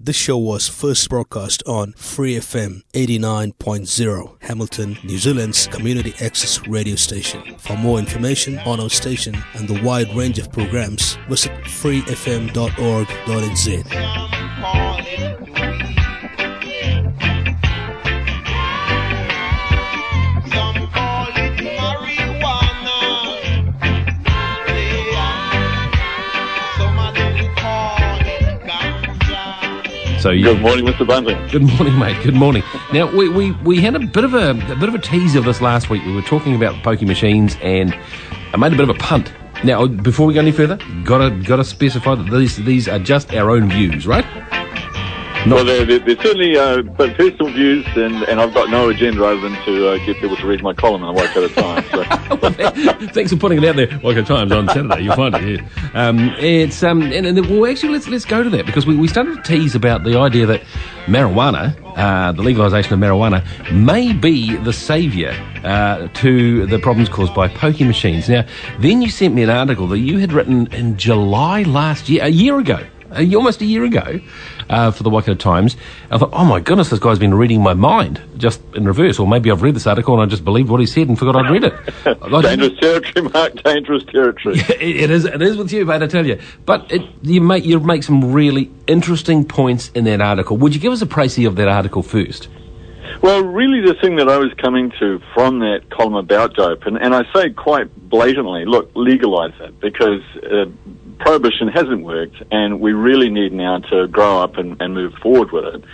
This show was first broadcast on Free FM 89.0, Hamilton, New Zealand's community access radio station. For more information on our station and the wide range of programs, visit freefm.org.nz. So you, Good morning, Mr. Bunting. Good morning, mate. Good morning. Now we, we, we had a bit of a, a bit of a tease of this last week. We were talking about the pokie machines, and I made a bit of a punt. Now, before we go any further, gotta gotta specify that these these are just our own views, right? Well, they're, they're, they're certainly uh, but personal views, and, and I've got no agenda other than to uh, get people to read my column in the Waikato Times. So. Thanks for putting it out there, Waikato Times on Saturday. You'll find it. Yeah. Um, it's um, and, and well, actually, let's let's go to that because we, we started to tease about the idea that marijuana, uh, the legalisation of marijuana, may be the saviour uh, to the problems caused by pokie machines. Now, then you sent me an article that you had written in July last year, a year ago, uh, almost a year ago, uh, for the Waikato Times. I thought, oh my goodness, this guy's been reading my mind just in reverse, or maybe I've read this article and I just believed what he said and forgot I'd read it. Dangerous territory, Mark. Dangerous territory. it, it is. It is with you, mate. I tell you. But it, you make you make some really interesting points in that article. Would you give us a précis of that article first? Well, really, the thing that I was coming to from that column about dope, and, and I say quite blatantly, look, legalise it because uh, prohibition hasn't worked, and we really need now to grow up and, and move forward with it.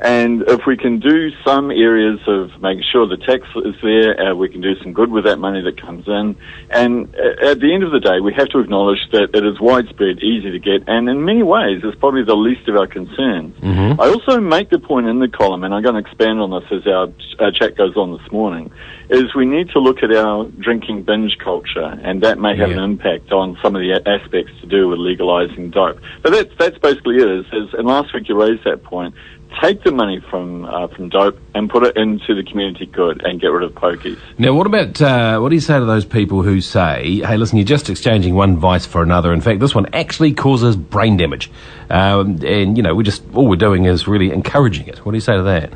And if we can do some areas of making sure the tax is there, uh, we can do some good with that money that comes in. And uh, at the end of the day, we have to acknowledge that it is widespread, easy to get, and in many ways, it's probably the least of our concerns. Mm-hmm. I also make the point in the column, and I'm going to expand on this as our, our chat goes on this morning, is we need to look at our drinking binge culture, and that may have Yeah. an impact on some of the aspects to do with legalizing dope. But that's that's basically it. Is, is and last week you raised that point. Take the money from uh, from dope and put it into the community good, and get rid of pokies. Now, what about uh, what do you say to those people who say, "Hey, listen, you're just exchanging one vice for another. In fact, this one actually causes brain damage, um, and you know, we just all we're doing is really encouraging it." What do you say to that?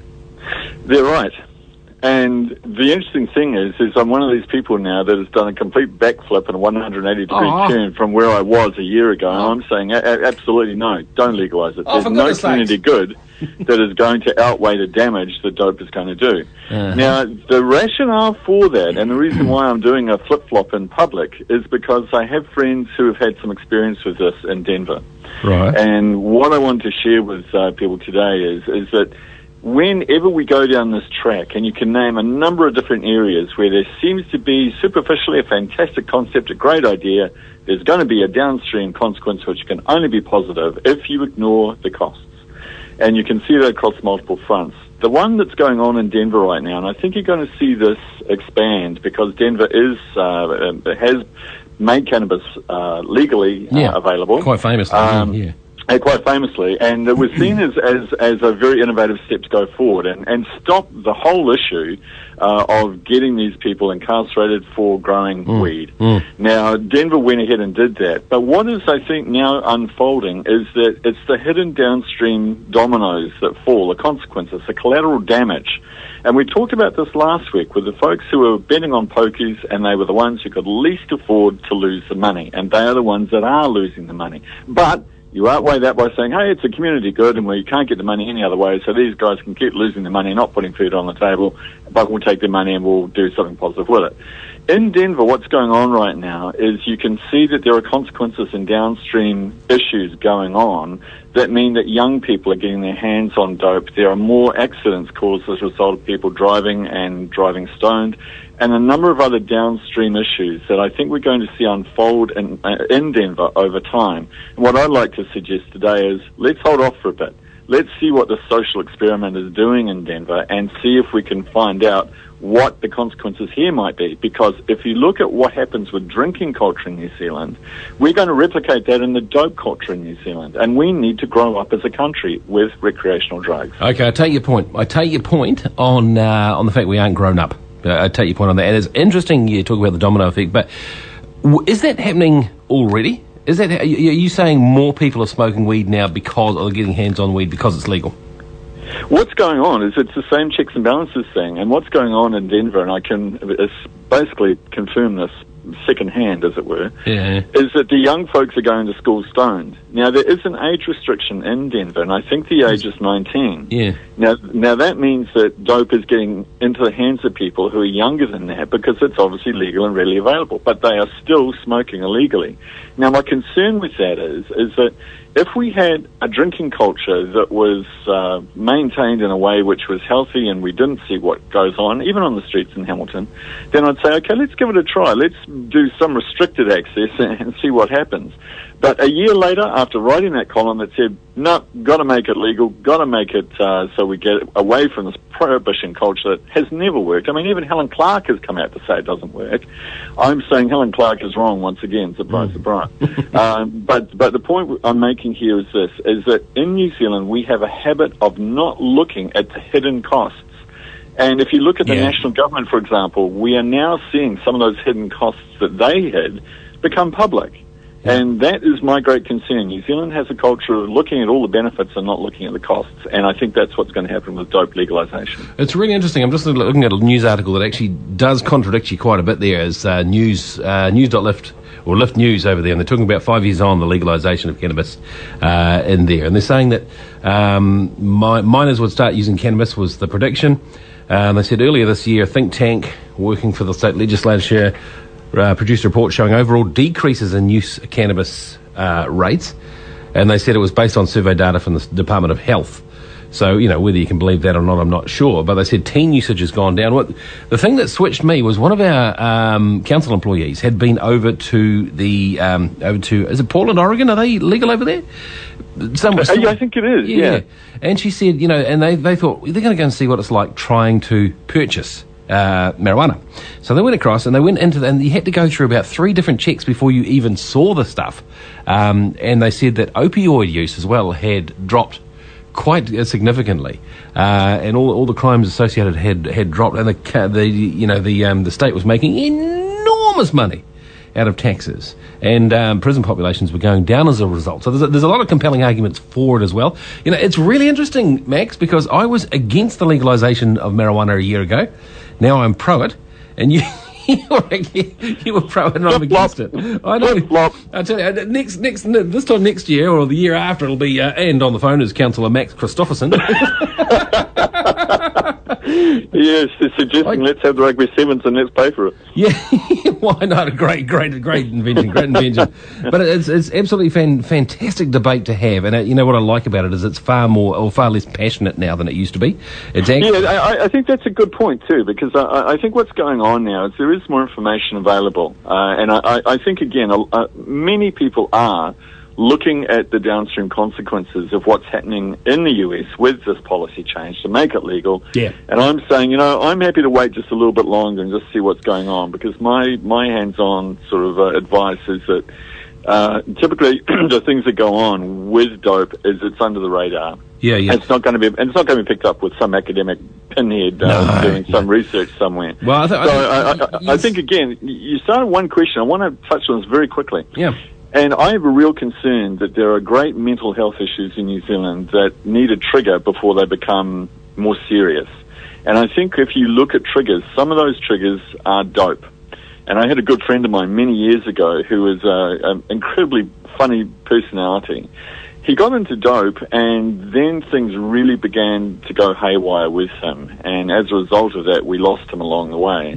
They're right. And the interesting thing is, is I'm one of these people now that has done a complete backflip and a 180 degree Aw. turn from where I was a year ago. And I'm saying, a- a- absolutely no, don't legalise it. Oh, There's no community sakes. good that is going to outweigh the damage that dope is going to do. Uh-huh. Now, the rationale for that, and the reason why I'm doing a flip flop in public, is because I have friends who have had some experience with this in Denver. Right. And what I want to share with uh, people today is is that whenever we go down this track, and you can name a number of different areas where there seems to be superficially a fantastic concept, a great idea, there's going to be a downstream consequence which can only be positive if you ignore the costs. And you can see that across multiple fronts. The one that's going on in Denver right now, and I think you're going to see this expand because Denver is uh, has made cannabis uh, legally uh, Yeah. available. Quite famously, Um, yeah. Uh, quite famously, and it was seen as, as, as a very innovative step to go forward and, and stop the whole issue uh, of getting these people incarcerated for growing weed. mm. Now, Denver went ahead and did that, but what is, I think, now unfolding is that it's the hidden downstream dominoes that fall, the consequences, the collateral damage. And we talked about this last week with the folks who were betting on pokies, and they were the ones who could least afford to lose the money, and they are the ones that are losing the money. But you outweigh that by saying, hey, it's a community good and we can't get the money any other way, so these guys can keep losing the money and not putting food on the table, but we'll take their money and we'll do something positive with it. In Denver, what's going on right now is you can see that there are consequences and downstream issues going on that mean that young people are getting their hands on dope. There are more accidents caused as a result of people driving and driving stoned, and a number of other downstream issues that I think we're going to see unfold in, uh, in Denver over time. And what I'd like to suggest today is let's hold off for a bit. Let's see what the social experiment is doing in Denver and see if we can find out what the consequences here might be. Because if you look at what happens with drinking culture in New Zealand, we're going to replicate that in the dope culture in New Zealand. And we need to grow up as a country with recreational drugs. Okay, I take your point. I take your point on uh, on the fact we aren't grown up. Uh, I take your point on that. And it's interesting you talk about the domino effect, but is that happening already? Is that are you saying more people are smoking weed now because or getting hands on weed because it's legal? What's going on is it's the same checks and balances thing, and what's going on in Denver, and I can basically confirm this secondhand, as it were, Yeah. is that the young folks are going to school stoned. Now there is an age restriction in Denver, and I think the age is 19. Yeah. Now, now that means that dope is getting into the hands of people who are younger than that because it's obviously legal and readily available, but they are still smoking illegally. Now, my concern with that is, is that if we had a drinking culture that was uh, maintained in a way which was healthy and we didn't see what goes on, even on the streets in Hamilton, then I'd say, okay, let's give it a try. Let's do some restricted access and, and see what happens. But a year later, after writing that column that said, no, got to make it legal, got to make it uh, so we get away from this prohibition culture that has never worked. I mean, even Helen Clark has come out to say it doesn't work. I'm saying Helen Clark is wrong once again. Surprise, surprise. um, but but the point I'm making here is this: is that in New Zealand we have a habit of not looking at the hidden costs. And if you look at the Yeah. national government, for example, we are now seeing some of those hidden costs that they had become public. And that is my great concern. New Zealand has a culture of looking at all the benefits and not looking at the costs. And I think that's what's going to happen with dope legalization. It's really interesting. I'm just looking at a news article that actually does contradict you quite a bit there as uh, news, uh, news.lift or Lift News over there, and they're talking about five years on the legalisation of cannabis uh, in there. And they're saying that um, mi- minors would start using cannabis was the prediction. Um, they said earlier this year, a think tank working for the state legislature uh, produced a report showing overall decreases in use of cannabis uh, rates. And they said it was based on survey data from the Department of Health. So, you know, whether you can believe that or not, I'm not sure. But they said teen usage has gone down. What, the thing that switched me was one of our um, council employees had been over to the, um, over to, is it Portland, Oregon? Are they legal over there? Some, Uh, yeah, I think it is, yeah. And she said, you know, and they, they thought they're going to go and see what it's like trying to purchase uh, marijuana. So they went across and they went into, the, and you had to go through about three different checks before you even saw the stuff. Um, and they said that opioid use as well had dropped quite uh, significantly, uh, and all, all the crimes associated had had dropped, and the the you know the um, the state was making enormous money out of taxes, and um, prison populations were going down as a result. So there's a, there's a lot of compelling arguments for it as well. You know, it's really interesting, Max, because I was against the legalization of marijuana a year ago. Now I'm pro it, and you. You were, you were pro it and I'm against it. I know. I tell you, uh, next, next, this time next year or the year after, it'll be, uh, and on the phone is Councillor Max Christoffersen. Yes, they're suggesting Like- let's have the rugby sevens and let's pay for it. Yeah, why not? A great, great, great invention, great invention. But it's it's absolutely fan, fantastic debate to have, and uh, you know what I like about it is it's far more or far less passionate now than it used to be. It's actually, Yeah, I, I think that's a good point too, because I, I think what's going on now is there is more information available, uh, and I, I- I think again, uh, many people are looking at the downstream consequences of what's happening in the US with this policy change to make it legal. Yeah. And I'm saying, you know, I'm happy to wait just a little bit longer and just see what's going on, because my my hands-on sort of uh, advice is that. Uh, typically, the things that go on with dope is it's under the radar. yeah, yeah. It's not going to be, and it's not going to be picked up with some academic pinhead uh, No, doing some research somewhere. Well, I, th- so I, I, think- I, I yes. think again, you started one question. I want to touch on this very quickly. yeah, And I have a real concern that there are great mental health issues in New Zealand that need a trigger before they become more serious. And I think if you look at triggers, some of those triggers are dope. And I had a good friend of mine many years ago who was uh, an incredibly funny personality. He got into dope, and then things really began to go haywire with him. And as a result of that, we lost him along the way.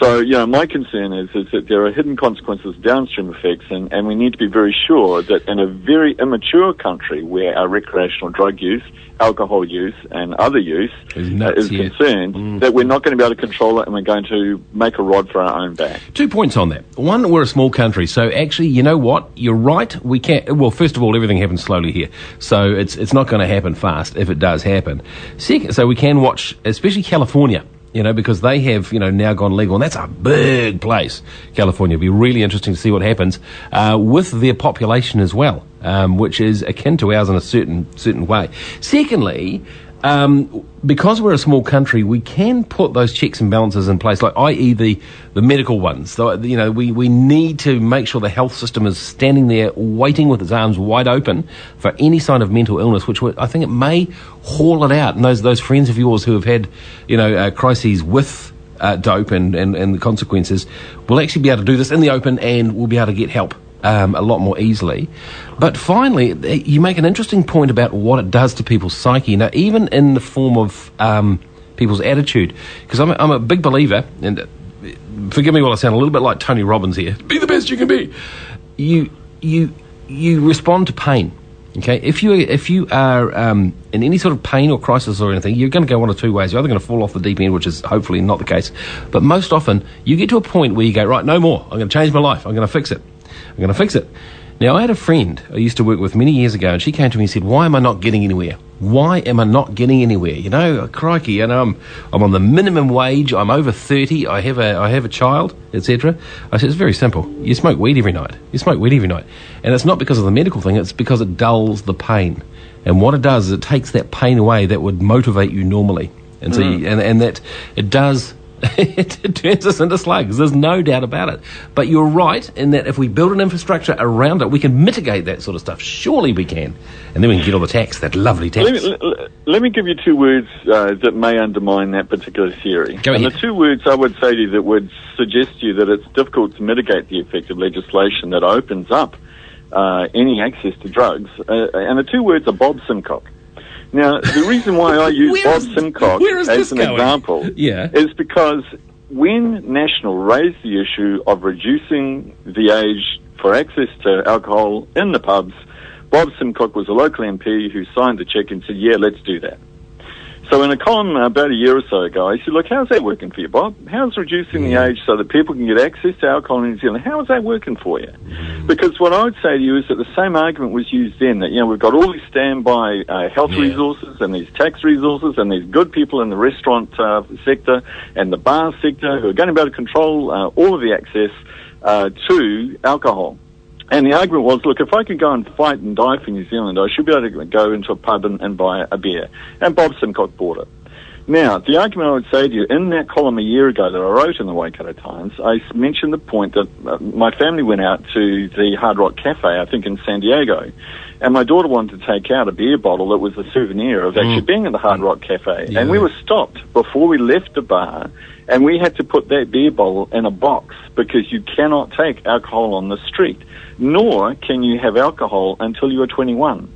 So, you know, my concern is is that there are hidden consequences, downstream effects, and, and we need to be very sure that in a very immature country where our recreational drug use, alcohol use, and other use Is uh, is yeah. concerned, that we're not going to be able to control it, and we're going to make a rod for our own back. Two points on that. One, we're a small country, so actually, you know what? You're right. We can't. Well, first of all, everything happens slowly here, so it's it's not going to happen fast if it does happen. Second, so we can watch, especially California. You know, because they have, you know, now gone legal, and that's a big place, California. It'll be really interesting to see what happens uh, with their population as well. um, which is akin to ours in a certain certain way. Secondly, um, because we're a small country, we can put those checks and balances in place, like i.e. the, the medical ones. So, you know, we, we need to make sure the health system is standing there waiting with its arms wide open for any sign of mental illness, which I think it may haul it out. And those, those friends of yours who have had, you know, uh, crises with uh, dope and, and, and the consequences will actually be able to do this in the open and will be able to get help um, a lot more easily. But finally, you make an interesting point about what it does to people's psyche. Now, even in the form of um, people's attitude, because I'm, I'm a big believer, and uh, forgive me while I sound a little bit like Tony Robbins here. Be the best you can be. You you you respond to pain. Okay, if you if you are um, in any sort of pain or crisis or anything, you're going to go one of two ways. You're either going to fall off the deep end, which is hopefully not the case, but most often you get to a point where you go, right, no more. I'm going to change my life. I'm going to fix it. I'm going to fix it. Now, I had a friend I used to work with many years ago, and she came to me and said, Why am I not getting anywhere? Why am I not getting anywhere? You know, crikey, you know, I'm, I'm on the minimum wage, I'm over 30, I have a, I have a child, etc. I said, It's very simple. You smoke weed every night. You smoke weed every night. And it's not because of the medical thing, it's because it dulls the pain. And what it does is it takes that pain away that would motivate you normally. And so, mm. you, and, and that it does it turns us into slugs. There's no doubt about it. But you're right in that if we build an infrastructure around it, we can mitigate that sort of stuff. Surely we can. And then we can get all the tax, that lovely tax. Let me, let, let me give you two words uh, that may undermine that particular theory. Go and the two words I would say to you that would suggest to you that it's difficult to mitigate the effect of legislation that opens up uh, any access to drugs. Uh, and the two words are Bob Simcox. Now, the reason why I use Bob Simcox as an going? example yeah. is because when National raised the issue of reducing the age for access to alcohol in the pubs, Bob Simcox was a local MP who signed the check and said, yeah, let's do that. So in a column about a year or so ago, I said, look, how's that working for you, Bob? How's reducing the age so that people can get access to alcohol in New Zealand? How is that working for you? Because what I would say to you is that the same argument was used then, that, you know, we've got all these standby uh, health yeah. resources and these tax resources and these good people in the restaurant uh, sector and the bar sector who are going to be able to control uh, all of the access uh, to alcohol. And the argument was, look, if I could go and fight and die for New Zealand, I should be able to go into a pub and, and buy a beer. And Bob Simcox bought it. Now, the argument I would say to you, in that column a year ago that I wrote in the Waikato Times, I mentioned the point that uh, my family went out to the Hard Rock Cafe, I think in San Diego, and my daughter wanted to take out a beer bottle that was a souvenir of actually mm. being in the Hard Rock Cafe. Yeah. And we were stopped before we left the bar, and we had to put that beer bottle in a box because you cannot take alcohol on the street nor can you have alcohol until you are 21.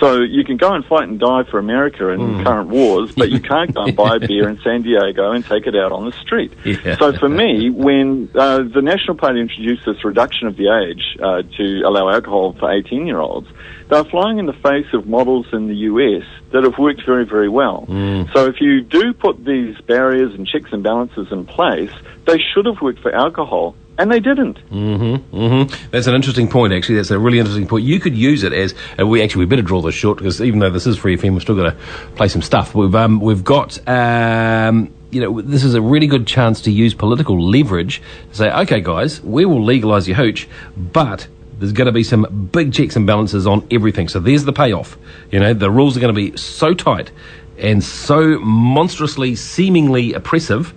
So you can go and fight and die for America in mm. current wars, but you can't go and buy a beer in San Diego and take it out on the street. Yeah. So for me, when uh, the National Party introduced this reduction of the age uh, to allow alcohol for 18 year olds, they're flying in the face of models in the US that have worked very, very well. Mm. So if you do put these barriers and checks and balances in place, they should have worked for alcohol and they didn't. Mm-hmm, mm-hmm. That's an interesting point, actually. That's a really interesting point. You could use it as, uh, we actually, we better draw this short because even though this is free FM, we've still got to play some stuff. We've, um, we've got, um, you know, this is a really good chance to use political leverage to say, okay, guys, we will legalise your hooch, but there's going to be some big checks and balances on everything. So there's the payoff. You know, the rules are going to be so tight and so monstrously, seemingly oppressive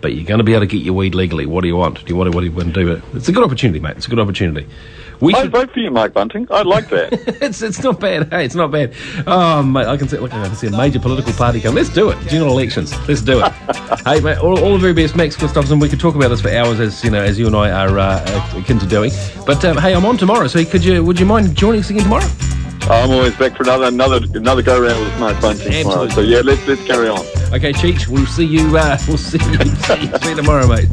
but you're going to be able to get your weed legally. What do you want? Do you want to, what do you want to do? It's a good opportunity, mate. It's a good opportunity. We I'd should... vote for you, Mike Bunting. I'd like that. it's it's not bad. Hey, it's not bad. Oh, mate, I can see look, I can see a major political party come. Let's do it. General elections. Let's do it. hey, mate, all, all, the very best, Max Gustafsson. We could talk about this for hours, as you know, as you and I are uh, akin to doing. But um, hey, I'm on tomorrow, so could you would you mind joining us again tomorrow? I'm always back for another another another go round with Mike Bunting tomorrow. So yeah, let's let's carry on. Okay, Cheech, we'll see you. Uh, we'll see you, see you, tomorrow, mate.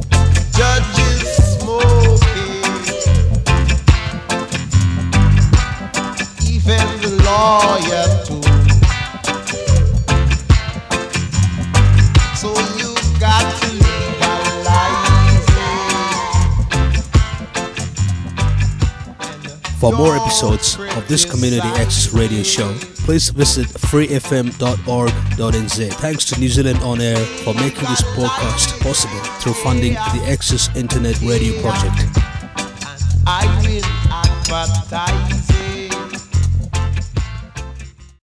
For more episodes of this Community Access Radio Show, please visit freefm.org.nz. Thanks to New Zealand On Air for making this podcast possible through funding the Access Internet Radio Project.